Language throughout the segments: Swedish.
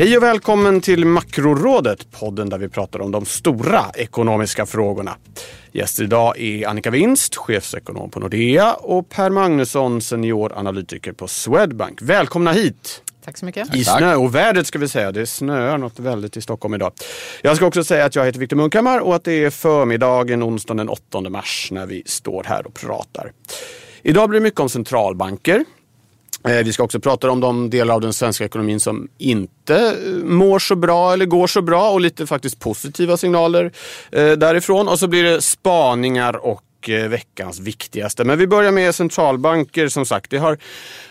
Hej och välkommen till Makrorådet, podden där vi pratar om de stora ekonomiska frågorna. Gäster idag är Annika Winst, chefsekonom på Nordea och Per Magnusson, senioranalytiker på Swedbank. Välkomna hit! Tack så mycket. I snö och vädret ska vi säga. Det snöar något väldigt i Stockholm idag. Jag ska också säga att jag heter Viktor Munkhammar och att det är förmiddagen onsdagen den 8 mars när vi står här och pratar. Idag blir det mycket om centralbanker. Eh, vi ska också prata om de delar av den svenska ekonomin som inte eh, mår så bra eller går så bra och lite faktiskt positiva signaler eh, därifrån. Och så blir det spaningar och veckans viktigaste. Men vi börjar med centralbanker som sagt. Det har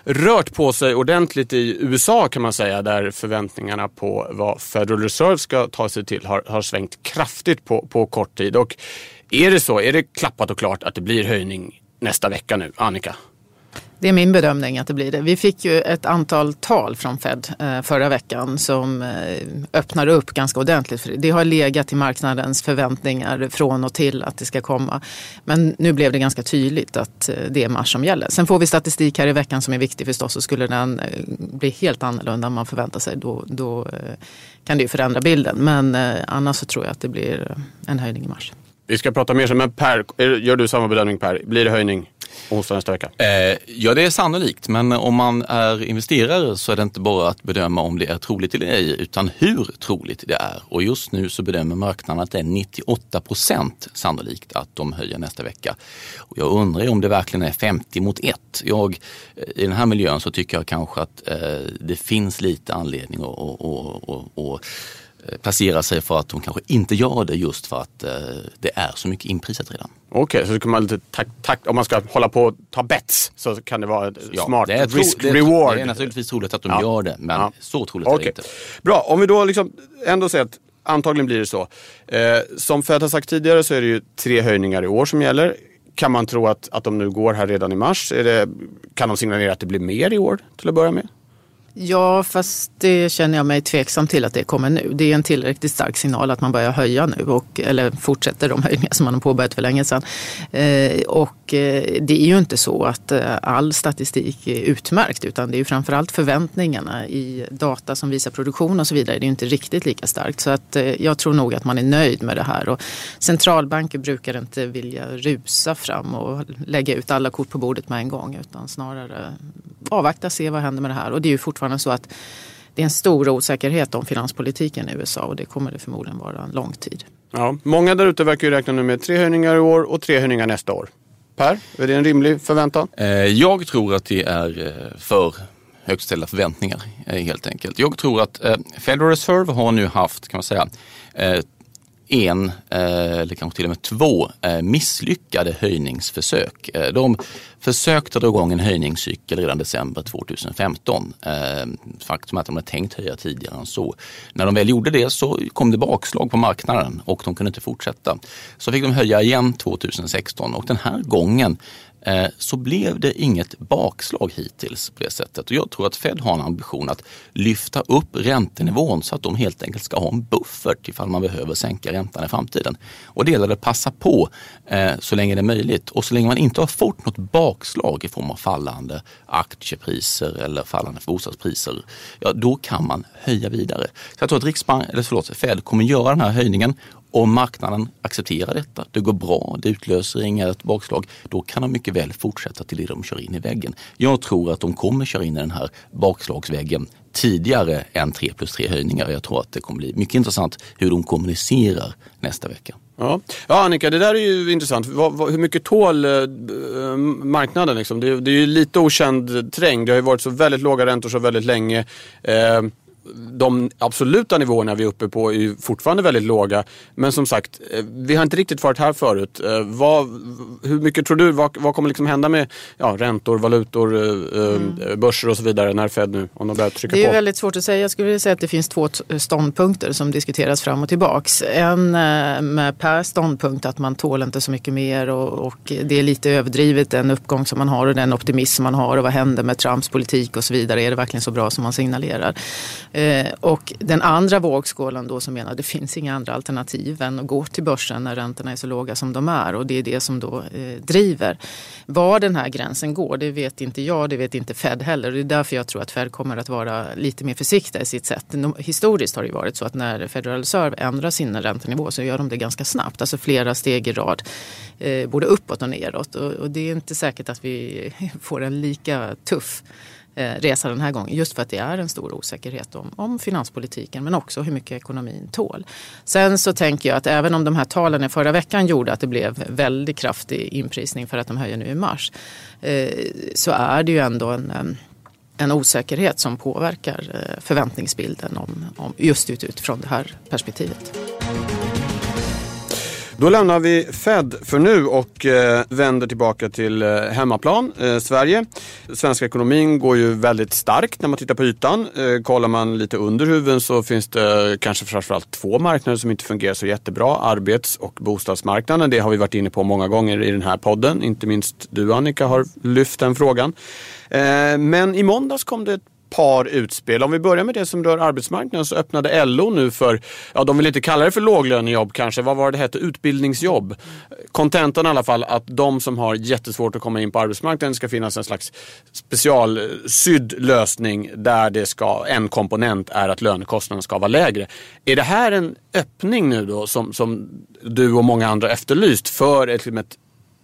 rört på sig ordentligt i USA kan man säga där förväntningarna på vad Federal Reserve ska ta sig till har, har svängt kraftigt på, på kort tid. Och är det så, är det klappat och klart att det blir höjning nästa vecka nu? Annika? Det är min bedömning att det blir det. Vi fick ju ett antal tal från Fed eh, förra veckan som eh, öppnade upp ganska ordentligt. Det har legat i marknadens förväntningar från och till att det ska komma. Men nu blev det ganska tydligt att eh, det är mars som gäller. Sen får vi statistik här i veckan som är viktig förstås. Och skulle den bli helt annorlunda än man förväntar sig då, då kan det ju förändra bilden. Men annars så tror jag att det blir en höjning i mars. Vi ska prata mer sen, men Per, gör du samma bedömning Per? Blir det höjning? Onsdag vecka? Eh, ja, det är sannolikt. Men om man är investerare så är det inte bara att bedöma om det är troligt eller ej, utan hur troligt det är. Och just nu så bedömer marknaden att det är 98 procent sannolikt att de höjer nästa vecka. Och jag undrar om det verkligen är 50 mot 1. Jag, eh, I den här miljön så tycker jag kanske att eh, det finns lite anledning att, Eh, placera sig för att de kanske inte gör det just för att eh, det är så mycket inprisat redan. Okej, okay, så kan man lite takt, om man ska hålla på och ta bets så kan det vara ett ja, smart det är risk-reward. Det är naturligtvis troligt att de ja. gör det, men ja. så troligt okay. är det inte. Bra, om vi då liksom ändå säger att antagligen blir det så. Eh, som Fed har sagt tidigare så är det ju tre höjningar i år som gäller. Kan man tro att, att de nu går här redan i mars? Det, kan de signalera att det blir mer i år till att börja med? Ja, fast det känner jag mig tveksam till att det kommer nu. Det är en tillräckligt stark signal att man börjar höja nu, och, eller fortsätter de höjningar som man har påbörjat för länge sedan. Eh, och eh, det är ju inte så att eh, all statistik är utmärkt, utan det är ju framförallt förväntningarna i data som visar produktion och så vidare. Det är ju inte riktigt lika starkt. Så att, eh, jag tror nog att man är nöjd med det här. Och centralbanker brukar inte vilja rusa fram och lägga ut alla kort på bordet med en gång, utan snarare avvakta, se vad händer med det här. Och det är ju fortfarande så att det är en stor osäkerhet om finanspolitiken i USA och det kommer det förmodligen vara en lång tid. Ja, många där ute verkar ju räkna nu med tre höjningar i år och tre höjningar nästa år. Per, är det en rimlig förväntan? Eh, jag tror att det är eh, för högt ställda förväntningar eh, helt enkelt. Jag tror att Federal Reserve har nu haft, kan man säga, en, eh, eller kanske till och med två, eh, misslyckade höjningsförsök. Eh, de försökte dra igång en höjningscykel redan december 2015. Faktum är att de hade tänkt höja tidigare än så. När de väl gjorde det så kom det bakslag på marknaden och de kunde inte fortsätta. Så fick de höja igen 2016 och den här gången Eh, så blev det inget bakslag hittills på det sättet. Och jag tror att Fed har en ambition att lyfta upp räntenivån så att de helt enkelt ska ha en buffert ifall man behöver sänka räntan i framtiden. Och det gäller att passa på eh, så länge det är möjligt. Och så länge man inte har fått något bakslag i form av fallande aktiepriser eller fallande bostadspriser, ja då kan man höja vidare. Så jag tror att Riksbank, eller förlåt, Fed kommer göra den här höjningen om marknaden accepterar detta, det går bra, det utlöser inget bakslag, då kan de mycket väl fortsätta till det de kör in i väggen. Jag tror att de kommer köra in i den här bakslagsväggen tidigare än 3 plus 3 höjningar. Jag tror att det kommer bli mycket intressant hur de kommunicerar nästa vecka. Ja. ja, Annika, det där är ju intressant. Vad, vad, hur mycket tål eh, eh marknaden? Liksom? Det, det, är ju lite okänd träng. Det har ju varit så väldigt låga räntor så väldigt länge. Eh, Eh, de absoluta nivåerna vi är uppe på är fortfarande väldigt låga. Men som sagt, eh, vi har inte riktigt varit här förut. Eh, vad, hur mycket tror du, vad, vad kommer liksom hända med ja, räntor, valutor, mm. börser och så vidare när Fed nu, om de börjar trycka på? Det är på? väldigt svårt att säga. Jag skulle vilja säga att det finns två ståndpunkter som diskuteras fram och tillbaks. En med Per ståndpunkt att man tål inte så mycket mer och, och det är lite överdrivet den uppgång som man har och den optimism man har och vad händer med Trumps politik och så vidare. Är det verkligen så bra som man signalerar? Eh, och den andra vågskålen då som menar att det finns inga andra alternativ än att gå till börsen när räntorna är så låga som de är och det är det som då eh, driver. Var den här gränsen går, det vet inte jag, det vet inte Fed heller. Det är därför jag tror att Fed kommer att vara lite mer försiktiga i sitt sätt. Historiskt har det varit så att när Federal Reserve ändrar sin räntenivå så gör de det ganska snabbt, alltså flera steg i rad, eh, både uppåt och neråt. Och, och det är inte säkert att vi får en lika tuff Eh, resa den här gången. Just för att det är en stor osäkerhet om, om finanspolitiken men också hur mycket ekonomin tål. Sen så tänker jag att även om de här talen i förra veckan gjorde att det blev väldigt kraftig inprisning för att de höjer nu i mars. Eh, så är det ju ändå en en osäkerhet som påverkar eh, förväntningsbilden om, om just utifrån det här perspektivet. Då lämnar vi Fed för nu och eh, vänder tillbaka till eh, hemmaplan, eh, Sverige. Svenska ekonomin går ju väldigt starkt när man tittar på ytan. Eh, kollar man lite under huven så finns det kanske framförallt två marknader som inte fungerar så jättebra. Arbets och bostadsmarknaden. Det har vi varit inne på många gånger i den här podden. Inte minst du Annika har lyft den frågan. Eh, men i måndags kom det ett par utspel. Om vi börjar med det som rör arbetsmarknaden så öppnade LO nu för, ja de vill inte kalla det för låglönejobb kanske, vad var det hette, utbildningsjobb. Kontentan i alla fall att de som har jättesvårt att komma in på arbetsmarknaden ska finnas en slags specialsydd eh, lösning där det ska, en komponent är att lönekostnaden ska vara lägre. Är det här en öppning nu då som, som du och många andra efterlyst för ett, ett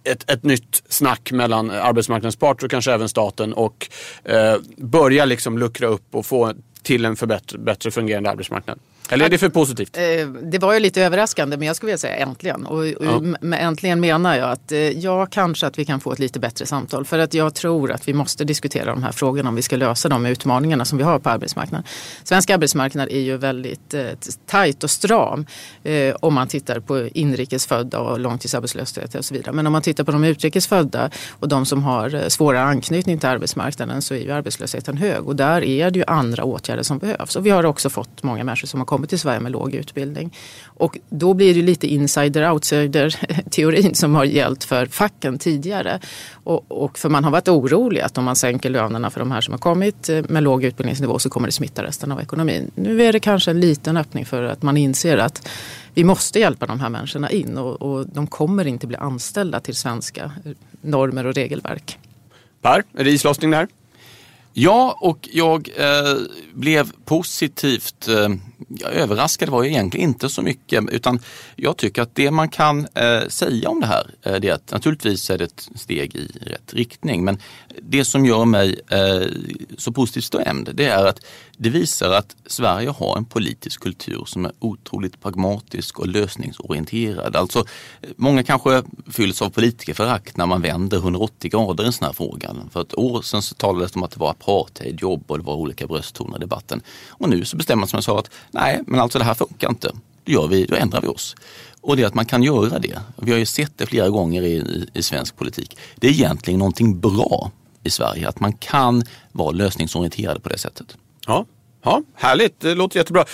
ett, ett nytt snack mellan eh, arbetsmarknadens parter och kanske även staten och eh, börja liksom luckra upp och få till en bättre fungerande arbetsmarknad. Eller är det för positivt? Eh, det var ju lite överraskande men jag skulle vilja säga äntligen. Och, ja. äntligen menar jag att eh, ja, kanske att vi kan få ett lite bättre samtal. För att jag tror att vi måste diskutera de här frågorna om vi ska lösa de utmaningarna som vi har på arbetsmarknaden. Svensk arbetsmarknad är ju väldigt eh, tajt och stram eh, om man tittar på inrikesfödda och långtidsarbetslöshet och så vidare. Men om man tittar på de utrikesfödda och de som har svårare anknytning till arbetsmarknaden så är ju arbetslösheten hög. Och där är det ju andra åtgärder som behövs. Och vi har också fått många människor som har kommit till Sverige med låg utbildning. Och då blir det lite insider-outsider-teorin som har gällt för facken tidigare. Och, och, för man har varit orolig att om man sänker lönerna för de här som har kommit eh, med låg utbildningsnivå så kommer det smitta resten av ekonomin. Nu är det kanske en liten öppning för att man inser att vi måste hjälpa de här människorna in och, och de kommer inte bli anställda till svenska normer och regelverk. Per, är det islossning där? Ja, och jag eh, blev positivt eh, överraskad var jag egentligen inte så mycket utan jag tycker att det man kan eh, säga om det här eh, det är att naturligtvis är det ett steg i rätt riktning men det som gör mig eh, så positivt stämd det är att det visar att Sverige har en politisk kultur som är otroligt pragmatisk och lösningsorienterad. Alltså, många kanske fylls av politikerförakt när man vänder 180 grader i en sån här fråga. För ett år sedan så talades det om att det var apartheidjobb och det var olika brösttoner i debatten. Och nu så bestämmer man sig för att nej, men alltså det här funkar inte. Då, gör vi, då ändrar vi oss. Och det är att man kan göra det. Vi har ju sett det flera gånger i, i, i svensk politik. Det är egentligen någonting bra i Sverige, att man kan vara lösningsorienterad på det sättet. Ja, ja härligt. Det låter jättebra.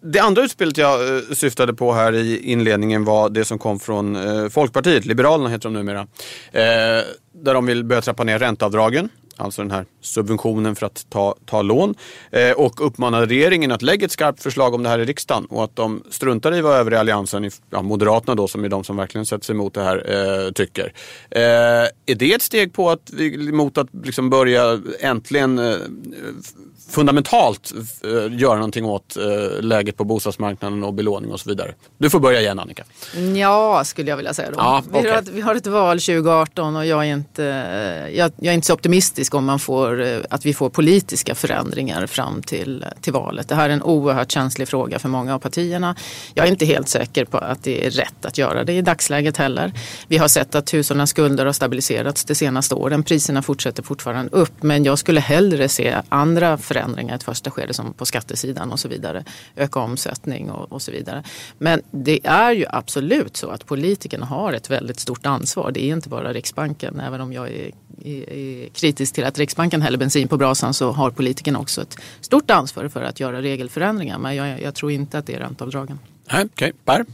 Det andra utspelet jag eh, syftade på här i inledningen var det som kom från eh, Folkpartiet, Liberalerna heter de numera. Eh, där de vill börja trappa ner ränteavdragen alltså den här subventionen för att ta, ta lån. Eh, och uppmanade regeringen att lägga ett skarpt förslag om det här i riksdagen och att de struntar i vad övriga alliansen, ja, Moderaterna då som är de som verkligen sätter sig emot det här, eh, tycker. Eh, är det ett steg på att, mot att liksom börja äntligen eh, fundamentalt eh, göra någonting åt eh, läget på bostadsmarknaden och belåning och så vidare? Du får börja igen Annika. Ja, skulle jag vilja säga då. Ja, okay. vi, har, vi har ett val 2018 och jag är inte, jag, jag är inte så optimistisk om man får, eh, att vi får politiska förändringar fram till, till valet. Det här är en oerhört känslig fråga för många av partierna. Jag är inte helt säker på att det är rätt att göra det i dagsläget heller. Vi har sett att hushållens skulder har stabiliserats de senaste åren. Priserna fortsätter fortfarande upp men jag skulle hellre se andra förändringar i ett första skede som på skattesidan och så vidare. Öka omsättning och, och så vidare. Men det är ju absolut så att politikerna har ett väldigt stort ansvar. Det är inte bara Riksbanken. Även om jag är, är, är kritisk till att Riksbanken häller bensin på brasan så har politikerna också ett stort ansvar för att göra regelförändringar. Men jag, jag tror inte att det är ränteavdragen. Okej, okay. Per?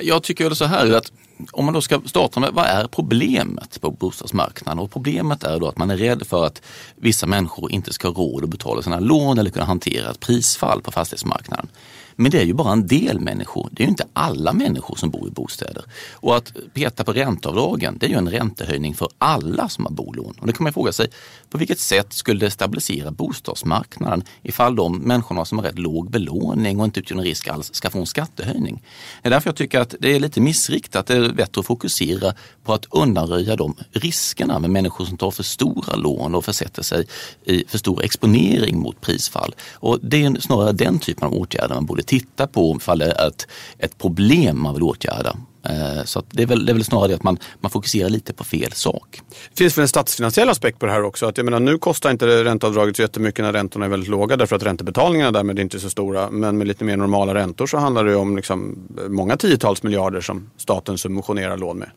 Jag tycker väl så här att om man då ska starta med vad är problemet på bostadsmarknaden? Och problemet är då att man är rädd för att vissa människor inte ska ha råd att betala sina lån eller kunna hantera ett prisfall på fastighetsmarknaden. Men det är ju bara en del människor. Det är ju inte alla människor som bor i bostäder. Och att peta på ränteavdragen, det är ju en räntehöjning för alla som har bolån. Och då kan man fråga sig, på vilket sätt skulle det stabilisera bostadsmarknaden ifall de människorna som har rätt låg belåning och inte utgör någon risk alls ska få en skattehöjning? Det är därför jag tycker att det är lite missriktat. Det är bättre att fokusera på att undanröja de riskerna med människor som tar för stora lån och försätter sig i för stor exponering mot prisfall. Och det är snarare den typen av åtgärder man borde titta på ifall det är ett, ett problem man vill åtgärda. Eh, så det är, väl, det är väl snarare det att man, man fokuserar lite på fel sak. Det finns väl en statsfinansiell aspekt på det här också. Att jag menar, nu kostar inte ränteavdraget så jättemycket när räntorna är väldigt låga därför att räntebetalningarna därmed inte är så stora. Men med lite mer normala räntor så handlar det om liksom många tiotals miljarder som staten subventionerar lån med.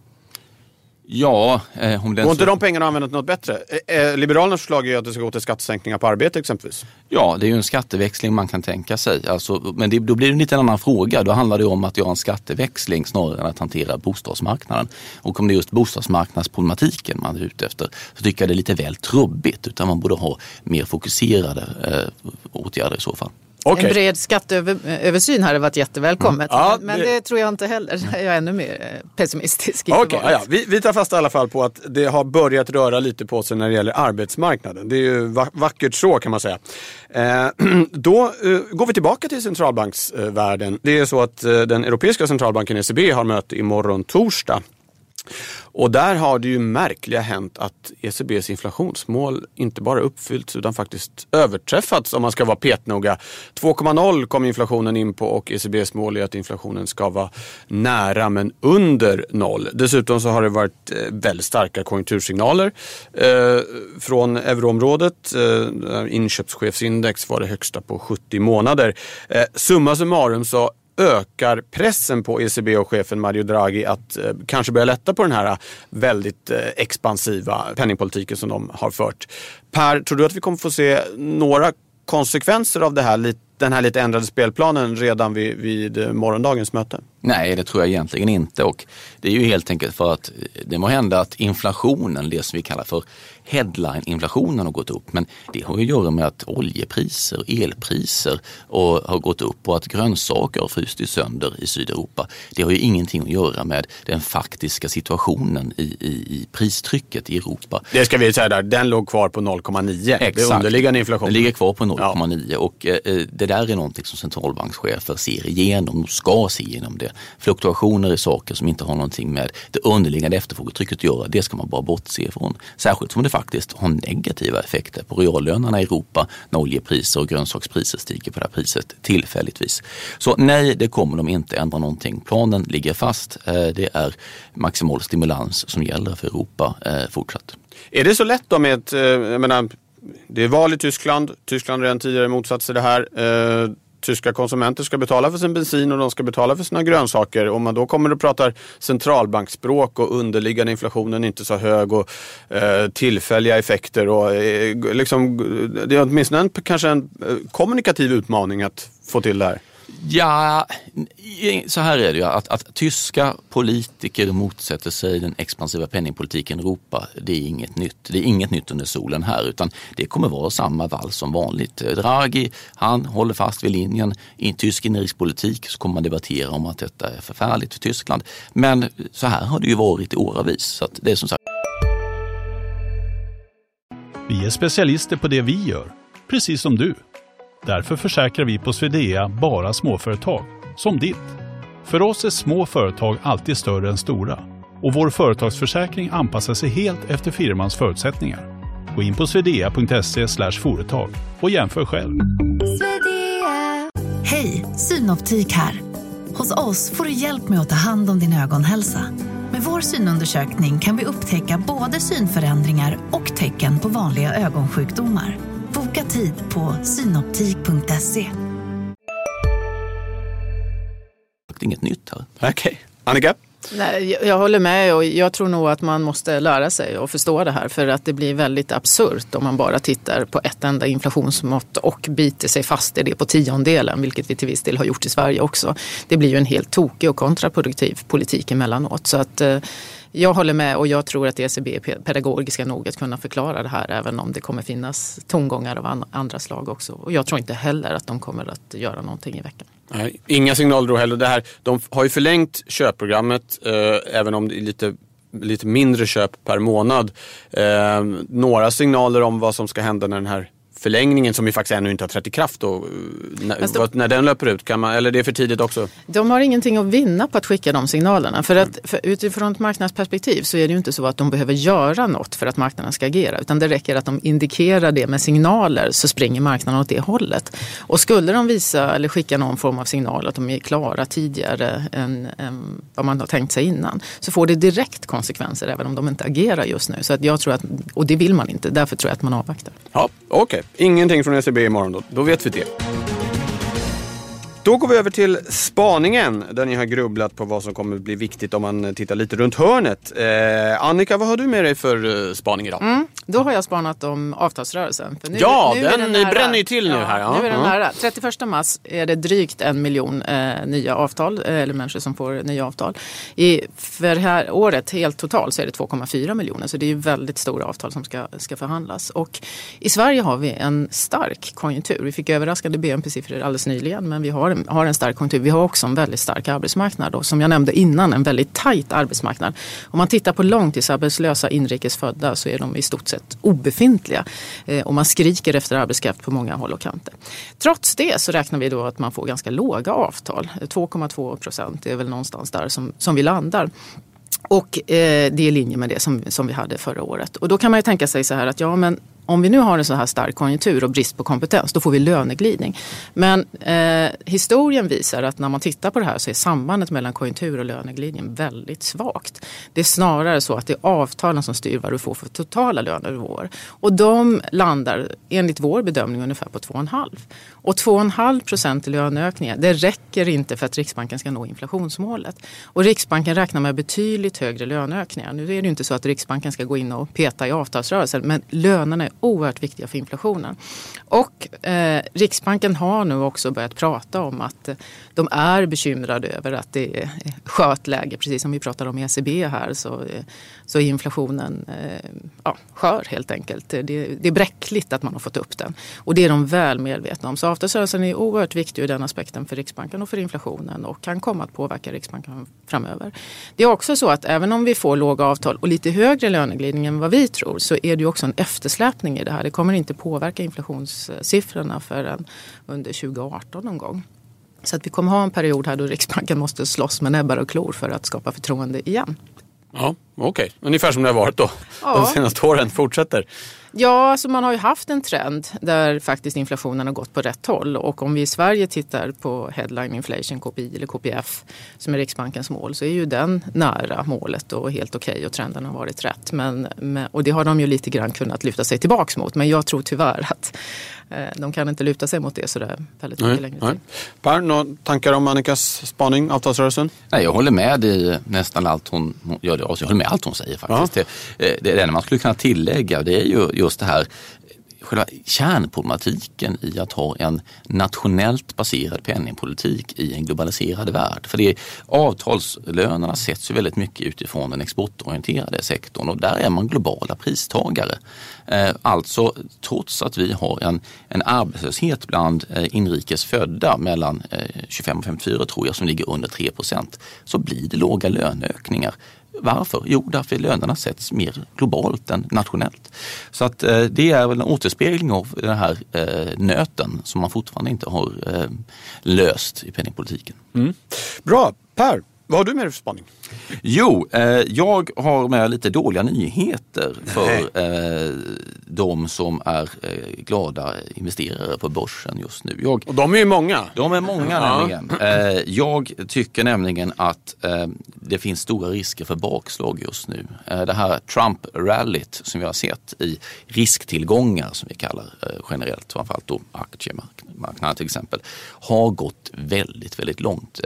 Ja, eh, om den... Går inte de pengarna använda till något bättre? Eh, eh, Liberalernas förslag är att det ska gå till skattesänkningar på arbete exempelvis. Ja, det är ju en skatteväxling man kan tänka sig. Alltså, men det, då blir det en lite annan fråga. Då handlar det om att göra en skatteväxling snarare än att hantera bostadsmarknaden. Och om det är just bostadsmarknadsproblematiken man är ute efter så tycker jag det är lite väl trubbigt. Utan man borde ha mer fokuserade eh, åtgärder i så fall. Okay. En bred skatteöversyn hade varit jättevälkommet. Mm. Ja, men, det... det... tror jag inte heller. Jag är ännu mer eh, pessimistisk. Okay, ja, vi, vi tar fast i alla fall på att det har börjat röra lite på sig när det gäller arbetsmarknaden. Det är ju vackert så kan man säga. Eh, då eh, går vi tillbaka till centralbanksvärlden. Det är så att eh, den europeiska centralbanken ECB har möte imorgon torsdag. Och där har det ju märkliga hänt att ECBs inflationsmål inte bara uppfyllts utan faktiskt överträffats om man ska vara petnoga. 2,0 kom inflationen in på och ECBs mål är att inflationen ska vara nära men under noll. Dessutom så har det varit eh, väldigt starka konjunktursignaler eh, från euroområdet. Eh, inköpschefsindex var det högsta på 70 månader. Summa summarum så ökar pressen på ECB och chefen Mario Draghi att eh, kanske börja lätta på den här eh, väldigt eh, expansiva penningpolitiken som de har fört. Per, tror du att vi kommer få se några konsekvenser av det här, den här lite ändrade spelplanen redan vid, vid eh, morgondagens möte? Nej, det tror jag egentligen inte. Och det är ju helt enkelt för att det må hända att inflationen, det som vi kallar för headline-inflationen har gått upp. Men det har ju att göra med att oljepriser, elpriser och har gått upp och att grönsaker har frusit sönder i Sydeuropa. Det har ju ingenting att göra med den faktiska situationen i, i, i pristrycket i Europa. Det ska vi säga där, den låg kvar på 0,9. Exakt. underliggande inflation. Den ligger kvar på 0,9 ja. och eh, det där är någonting som centralbankschefer ser igenom och ska se igenom det. Fluktuationer i saker som inte har någonting med det underliggande efterfrågetrycket att göra, det ska man bara bortse ifrån. Särskilt som det faktiskt har negativa effekter på reallönerna i Europa när oljepriser och grönsakspriser stiger på det här priset tillfälligtvis. Så nej, det kommer de inte ändra någonting. Planen ligger fast. Eh, det är maximal stimulans som gäller för Europa eh, fortsatt. Är det så lätt då med ett, eh, jag menar, det är val i Tyskland. Tyskland har redan tidigare motsatt sig det här tyska konsumenter ska betala för sin bensin och de ska betala för sina grönsaker. Om man då kommer och pratar centralbankspråk och underliggande inflationen inte så hög och eh, tillfälliga effekter. Och, eh, liksom, det är åtminstone en, kanske en eh, kommunikativ utmaning att få till det här. Ja, så här är det ju. Att, att tyska politiker motsätter sig den expansiva penningpolitiken i Europa, det är inget nytt. Det är inget nytt under solen här, utan det kommer vara samma vals som vanligt. Draghi, han håller fast vid linjen. I tysk inrikespolitik så kommer man debattera om att detta är förfärligt för Tyskland. Men så här har det ju varit i åravis. Så det är som sagt... Vi är specialister på det vi gör, precis som du. Därför försäkrar vi på Swedea bara småföretag, som ditt. För oss är små företag alltid större än stora och vår företagsförsäkring anpassar sig helt efter firmans förutsättningar. Gå in på swedea.se företag och jämför själv. Hej, Synoptik här. Hos oss får du hjälp med att ta hand om din ögonhälsa. Med vår synundersökning kan vi upptäcka både synförändringar och tecken på vanliga ögonsjukdomar. Boka tid på synoptik.se. Är inget nytt här. Okej. Annika? Nej, jag- håller med och jag tror nog att man måste lära sig och förstå det här för att det blir väldigt absurt om man bara tittar på ett enda inflationsmått och biter sig fast i det på tiondelen, vilket vi till viss del har gjort i Sverige också. Det blir ju en helt tokig och kontraproduktiv politik emellanåt. Så att, eh, jag håller med och jag tror att ECB är pe- pedagogiska nog att kunna förklara det här även om det kommer finnas tongångar av an- andra slag också. Och jag tror inte heller att de kommer att göra någonting i veckan. Nej, inga signaler då heller. Det här, de har ju förlängt köpprogrammet eh, även om det är lite, lite mindre köp per månad. Eh, några signaler om vad som ska hända när den här förlängningen som ju faktiskt ännu inte har trätt i kraft då, eh, när, då- när den löper ut, kan man, eller det är för tidigt också? De har ingenting att vinna på att skicka de signalerna. För att för utifrån ett marknadsperspektiv så är det ju inte så att de behöver göra något för att marknaden ska agera. Utan det räcker att de indikerar det med signaler så springer marknaden åt det hållet. Och skulle de visa eller skicka någon form av signal att de är klara tidigare än, än vad man har tänkt sig innan. Så får det direkt konsekvenser även om de inte agerar just nu. Så att jag tror att, och det vill man inte, därför tror jag att man avvaktar. Ja, okej. Ingenting från ECB imorgon då. Då vet vi det. Då går vi över till spaningen där ni har grubblat på vad som kommer bli viktigt om man tittar lite runt hörnet. Eh, Annika, vad har du med dig för eh, spaning idag? Mm, då har jag spanat om avtalsrörelsen. Nu, Ja, är den nära. bränner ju till nu här, ja. Nu är den Ja. nära. 31 mars är det drygt en miljon eh, nya avtal, eh, eller människor som får nya avtal. I, för här året, helt totalt, så är det 2,4 miljoner. Så det är ju väldigt stora avtal som ska, ska förhandlas. Och i Sverige har vi en stark konjunktur. Vi fick överraskande BNP-siffror alldeles nyligen, men vi har har en stark konjunktur. Vi har också en väldigt stark arbetsmarknad och som jag nämnde innan, en väldigt tajt arbetsmarknad. Om man tittar på långtidsarbetslösa inrikesfödda så är de i stort sett obefintliga. Eh, och man skriker efter arbetskraft på många håll och kanter. Trots det så räknar vi då att man får ganska låga avtal. 2,2 procent är väl någonstans där som, som vi landar. Och eh, det är i linje med det som, som vi hade förra året. Och då kan man ju tänka sig så här att ja men om vi nu har en så här stark konjunktur och brist på kompetens, då får vi löneglidning. Men eh, historien visar att när man tittar på det här så är sambandet mellan konjunktur och löneglidning väldigt svagt. Det är snarare så att det är avtalen som styr vad du får för totala lönenivåer. Och de landar enligt vår bedömning ungefär på 2,5. Och 2,5 procent i löneökningar, det räcker inte för att Riksbanken ska nå inflationsmålet. Och Riksbanken räknar med betydligt högre löneökningar. Nu är det ju inte så att Riksbanken ska gå in och peta i avtalsrörelsen, men lönerna är oerhört viktiga för inflationen. Och eh, Riksbanken har nu också börjat prata om att eh, de är bekymrade över att det är skört läge. Precis som vi pratar om ECB här så, eh, så är inflationen eh, ja, skör helt enkelt. Det, det är bräckligt att man har fått upp den. Och det är de väl medvetna om. Så avtalsrörelsen är oerhört viktig ur den aspekten för Riksbanken och för inflationen och kan komma att påverka Riksbanken framöver. Det är också så att även om vi får låga avtal och lite högre löneglidning än vad vi tror så är det ju också en eftersläpning i det här. Det kommer inte påverka inflationssiffrorna förrän under 2018 någon gång. Så att vi kommer ha en period här då Riksbanken måste slåss med näbbar och klor för att skapa förtroende igen. Ja, okej. Ungefär som det har varit då. Ja. De senaste åren fortsätter. Ja, alltså man har ju haft en trend där faktiskt inflationen har gått på rätt håll. Och om vi i Sverige tittar på headline inflation, KPI eller KPF, som är Riksbankens mål, så är ju den nära målet och helt okej och trenden har varit rätt. Men, och det har de ju lite grann kunnat lyfta sig tillbaks mot. Men jag tror tyvärr att de kan inte luta sig mot det sådär väldigt mycket Nej, längre nej. Per, några tankar om Annikas spaning, avtalsrörelsen? Nej, jag håller med i nästan allt hon, gör. Det, alltså, jag håller med allt hon säger faktiskt. Det, det, det enda man skulle kunna tillägga det är ju just det här själva kärnproblematiken i att ha en nationellt baserad penningpolitik i en globaliserad värld. För det avtalslönerna sätts ju väldigt mycket utifrån den exportorienterade sektorn och där är man globala pristagare. Eh, alltså trots att vi har en, en arbetslöshet bland eh, inrikes födda mellan eh, 25 och 54 tror jag som ligger under 3 procent så blir det låga löneökningar. Varför? Jo, därför att lönerna sätts mer globalt än nationellt. Så att eh, det är väl en återspegling av den här eh, nöten som man fortfarande inte har eh, löst i penningpolitiken. Mm. Bra. Per, vad har du med dig för spaning? Jo, eh, jag har med lite dåliga nyheter för eh, de som är eh, glada investerare på börsen just nu. Jag, Och de är ju många. de är många Ja. nämligen. Eh, jag tycker nämligen att eh, det finns stora risker för bakslag just nu. Eh, det här Trump-rallyt som vi har sett i risktillgångar som vi kallar eh, generellt, framförallt då aktiemarknaden till exempel, har gått väldigt, väldigt långt.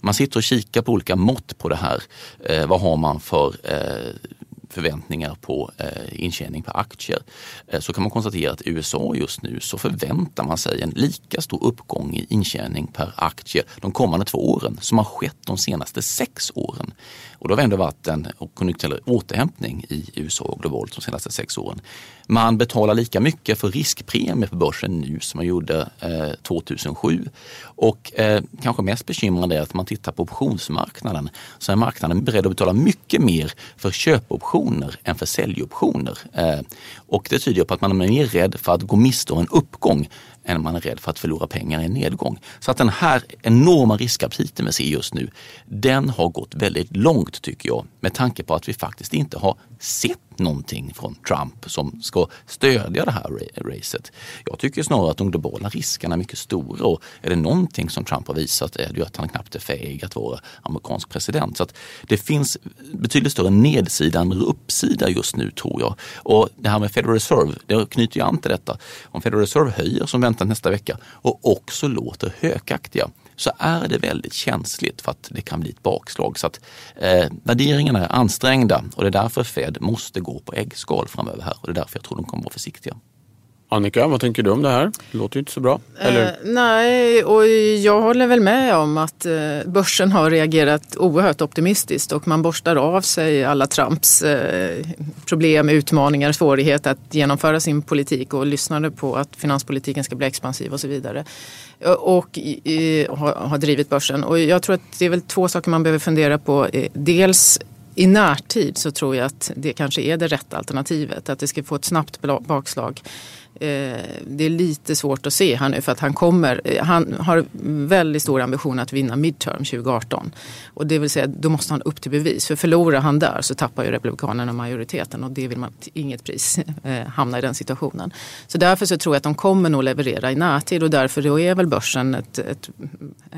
Man sitter och kikar på olika olika mått på det här. Eh, vad har man för eh, förväntningar på eh, intjäning på aktier eh, så kan man konstatera att i USA just nu så förväntar man sig en lika stor uppgång i intjäning per aktie de kommande två åren som har skett de senaste sex åren. Och då har det ändå varit en konjunkturell återhämtning i USA och globalt de senaste sex åren. Man betalar lika mycket för riskpremie på börsen nu som man gjorde eh, 2007. Och eh, kanske mest bekymrande är att man tittar på optionsmarknaden så är marknaden beredd att betala mycket mer för köpoptioner än för säljoptioner. Eh, och det tyder på att man är mer rädd för att gå miste om en uppgång än man är rädd för att förlora pengar i en nedgång. Så att den här enorma riskaptiten vi ser just nu, den har gått väldigt långt tycker jag. Med tanke på att vi faktiskt inte har sett någonting från Trump som ska stödja det här racet. Jag tycker snarare att de globala riskerna är mycket stora och är det någonting som Trump har visat är det ju att han knappt är fähig att vara amerikansk president. Så att det finns betydligt större nedsida än uppsida just nu tror jag. Och det här med Federal Reserve, det knyter ju an till detta. Om Federal Reserve höjer som väntat nästa vecka och också låter hökaktiga så är det väldigt känsligt för att det kan bli ett bakslag. Så att eh, värderingarna är ansträngda och det är därför Fed måste gå på äggskal framöver här och det är därför jag tror de kommer vara försiktiga. Annika, vad tänker du om det här? Det låter ju inte så bra. Eller? Eh, nej, och jag håller väl med om att eh, börsen har reagerat oerhört optimistiskt och man borstar av sig alla Trumps eh, problem, utmaningar, svårighet att genomföra sin politik och lyssnade på att finanspolitiken ska bli expansiv och så vidare. Eh, och i, har, har drivit börsen. Och jag tror att det är väl två saker man behöver fundera på. Eh, dels i närtid så tror jag att det kanske är det rätta alternativet. Att det ska få ett snabbt bakslag. Eh, det är lite svårt att se här nu för att han kommer, eh, han har väldigt stor ambition att vinna midterm 2018. Och det vill säga då måste han upp till bevis. För förlorar han där så tappar ju Republikanerna majoriteten och det vill man till inget pris eh, hamna i den situationen. Så därför så tror jag att de kommer nog leverera i närtid och därför då är väl börsen ett, ett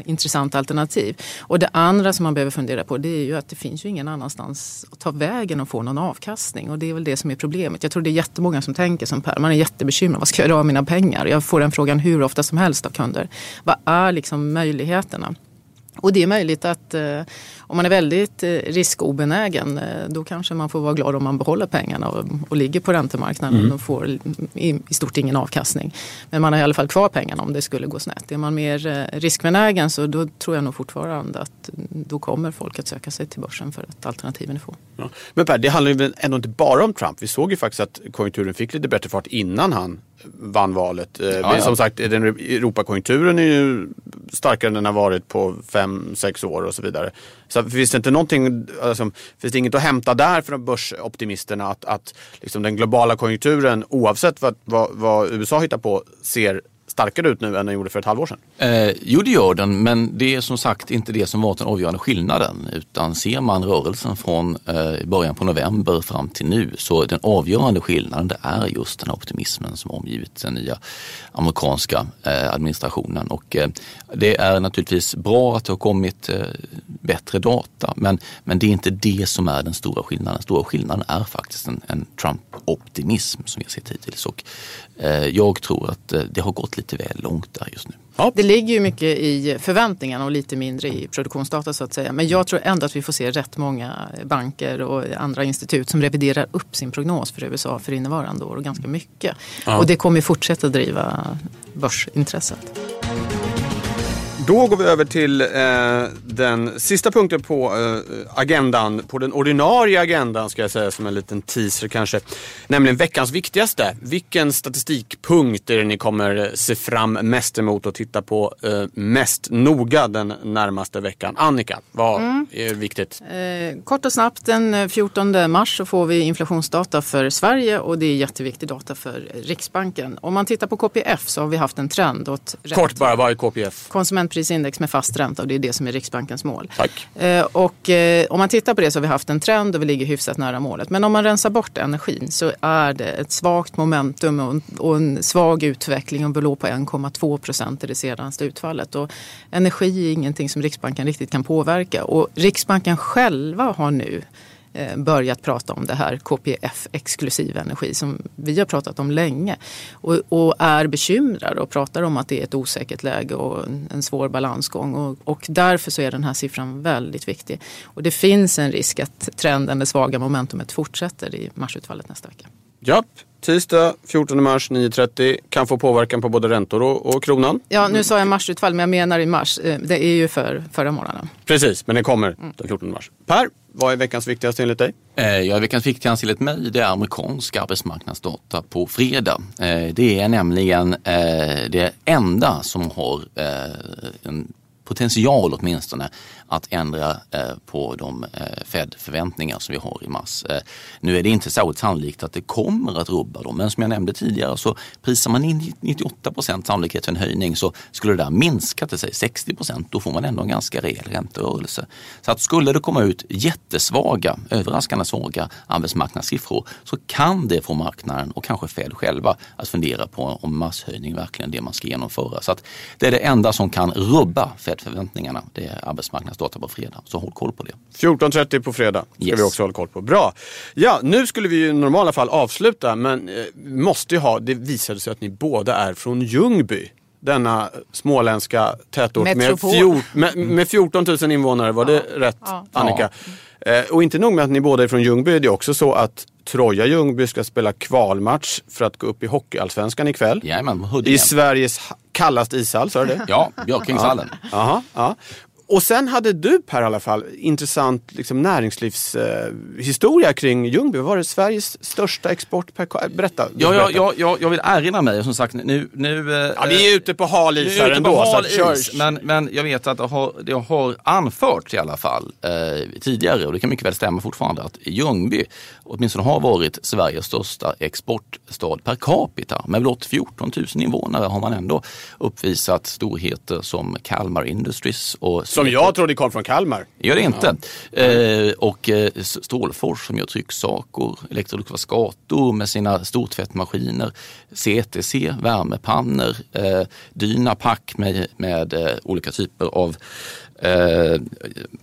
intressant alternativ. Och det andra som man behöver fundera på det är ju att det finns ju ingen annanstans att ta vägen och få någon avkastning. Och det är väl det som är problemet. Jag tror det är jättemånga som tänker som Per. Man är jättebekymrad. Vad ska jag göra av mina pengar? Jag får den frågan hur ofta som helst av kunder. Vad är liksom möjligheterna? Och det är möjligt att eh, om man är väldigt eh, riskobenägen eh, då kanske man får vara glad om man behåller pengarna och, och ligger på räntemarknaden och får i, i stort ingen avkastning. Men man har i alla fall kvar pengarna om det skulle gå snett. Är man mer eh, riskbenägen så då tror jag nog fortfarande att då kommer folk att söka sig till börsen för att alternativen är få. Ja. Men Per, det handlar ju ändå inte bara om Trump. Vi såg ju faktiskt att konjunkturen fick lite bättre fart innan han vann valet. Eh, ja. Som sagt, den Europakonjunkturen är ju starkare än den har varit på fem, sex år och så vidare. Så finns det inte någonting, alltså, finns det inget att hämta där för börsoptimisterna att, att liksom den globala konjunkturen oavsett vad, vad, vad USA hittar på ser starkare ut nu än den gjorde för ett halvår sedan? Eh, jo, det gör den, men det är som sagt inte det som varit den avgörande skillnaden. Utan ser man rörelsen från eh, början på november fram till nu så den avgörande skillnaden det är just den här optimismen som omgivit den nya amerikanska eh, administrationen. Och eh, det är naturligtvis bra att det har kommit eh, bättre data, men, men det är inte det som är den stora skillnaden. Den stora skillnaden är faktiskt en, en Trump-optimism som vi har sett hittills. Och, eh, jag tror att eh, det har gått lite väl långt där just nu. Det ligger ju mycket i förväntningarna och lite mindre i produktionsdata så att säga. Men jag tror ändå att vi får se rätt många banker och andra institut som reviderar upp sin prognos för USA för innevarande år och ganska mycket. Och det kommer fortsätta driva börsintresset. Då går vi över till eh, den sista punkten på eh, agendan, på den ordinarie agendan ska jag säga som en liten teaser kanske. Nämligen veckans viktigaste. Vilken statistikpunkt är det ni kommer se fram mest emot och titta på eh, mest noga den närmaste veckan? Annika, vad är viktigt? Eh, kort och snabbt, den 14 mars så får vi inflationsdata för Sverige och det är jätteviktig data för Riksbanken. Om man tittar på KPF så har vi haft en trend åt rätt Kort bara, vad är KPF? konsumentprisindex konsumentprisindex med fast ränta och det är det som är Riksbankens mål. Eh, och eh, om man tittar på det så har vi haft en trend och vi ligger hyfsat nära målet. Men om man rensar bort energin så är det ett svagt momentum och en, och en svag utveckling och låg på 1,2 procent i det senaste utfallet. Och energi är ingenting som Riksbanken riktigt kan påverka och Riksbanken själva har nu Eh, börjat prata om det här KPF exklusiv energi som vi har pratat om länge. Och, och, är bekymrade och pratar om att det är ett osäkert läge och en, svår balansgång. Och, och, därför så är den här siffran väldigt viktig. Och det finns en risk att trenden, det svaga momentumet fortsätter i marsutfallet nästa vecka. Japp, tisdag 14 mars 9.30 kan få påverkan på både räntor och, och, kronan. Ja, nu sa jag marsutfall men jag menar i mars. Eh, det är ju för förra månaden. Precis, men det kommer den 14 mars. Per, vad är veckans viktigaste enligt dig? Eh, ja, veckans viktigaste enligt mig det är amerikansk arbetsmarknadsdata på fredag. Eh, det är nämligen det enda som har en potential åtminstone att ändra eh, på de eh, Fed-förväntningar som vi har i mars. Eh, nu är det inte särskilt sannolikt att det kommer att rubba dem, men som jag nämnde tidigare så prisar man in 98 procent sannolikhet för en höjning så skulle det där minska till sig 60 procent, då får man ändå en ganska rejäl ränterörelse. Så att skulle det komma ut jättesvaga, överraskande svaga arbetsmarknadssiffror så kan det få marknaden och kanske Fed själva att fundera på om masshöjning verkligen är det man ska genomföra. Så att det är det enda som kan rubba Fed Fed-förväntningarna, det är arbetsmarknads starta på fredag. Så håll koll på det. 14.30 på fredag ska yes. vi också hålla koll på. Bra! Ja, nu skulle vi i normala fall avsluta men eh, måste ju ha, det visade sig att ni båda är från Ljungby. Denna småländska tätort med, fjort, med, med 14 000 invånare. Var det rätt ja. Annika? Ja. Eh, och inte nog med att ni båda är från Ljungby, det är också så att Troja Ljungby ska spela kvalmatch för att gå upp i Hockeyallsvenskan ikväll. Jajamän, I Sveriges kallaste ishall, sa du det? Ja, Björkingshallen. Ja. ja. Och sen hade du Per i alla fall intressant liksom, näringslivshistoria eh, kring Ljungby. Var det Sveriges största export per Berätta. Ja, ja, ja, ja, jag vill erinra mig som sagt nu... nu eh, ja, vi är ute på hal is här ändå. Hal is, men, men jag vet att det har, det har anförts i alla fall eh, tidigare och det kan mycket väl stämma fortfarande att Ljungby åtminstone har varit Sveriges största exportstad per capita. Med blott 14 000 invånare har man ändå uppvisat storheter som Kalmar Industries och som jag trodde kom från Kalmar. Gör det inte. Ja. Eh, och eh, Stålfors som gör trycksakor, Electrolux Vascato med sina stortvättmaskiner, CTC, värmepannor, eh, Dynapack med, med eh, olika typer av eh,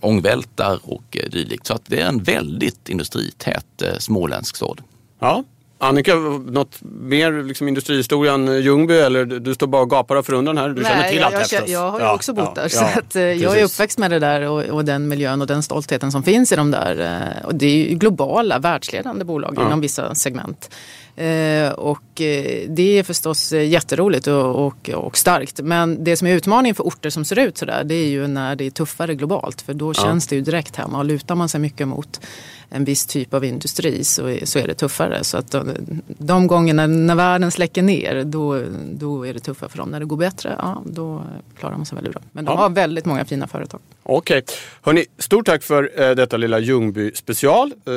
ångvältar och eh, dylikt. Så att det är en väldigt industrität eh, småländsk stad. Ja, Annika, något mer liksom industrihistorien Ljungby eller du står bara och gapar av förundran här? Du Nej, känner till jag, allt jag, jag har ju ja, också bott ja, där. så att, eh, jag är uppväxt med det där och, och, den miljön och den stoltheten som finns i de där. Eh, och det är ju globala, världsledande bolag inom vissa segment. Eh, och eh, det är förstås eh, jätteroligt och, och, och, starkt. Men det som är utmaningen för orter som ser ut sådär det är ju när det är tuffare globalt. För då känns det ju direkt hemma och lutar man sig mycket mot en viss typ av industri så, så är det tuffare. Så att de, de gångerna när världen släcker ner då, då är det tuffare för dem. När det går bättre, ja, då klarar man sig väldigt bra. Men de ja. har väldigt många fina företag. Okej. Okay. Hörni, stort tack för eh, detta lilla Ljungby special. Eh,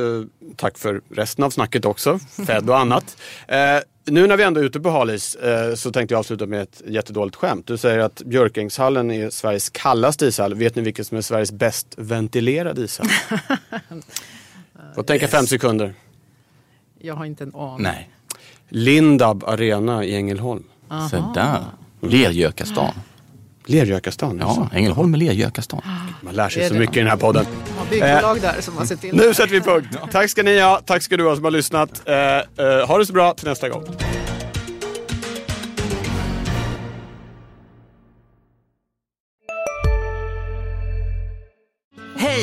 tack för resten av snacket också, Fed och annat. Eh, nu när vi ändå är ute på halis eh, så tänkte jag avsluta med ett jättedåligt skämt. Du säger att Björkängshallen är Sveriges kallaste ishall. Vet ni vilket som är Sveriges bäst ventilerade ishall? Får tänka yes. fem sekunder. Jag har inte en aning. Nej. Lindab Arena i Ängelholm. Så där. Lergökastan. Lergökastan? Ja, Ängelholm är Lergökastan. Man lär sig så mycket i den här podden. Ja, byggbolag eh, där som har sett till. Nu sätter vi punkt. Tack ska ni ha. Tack ska du ha som har lyssnat. Eh, eh, ha det så bra till nästa gång.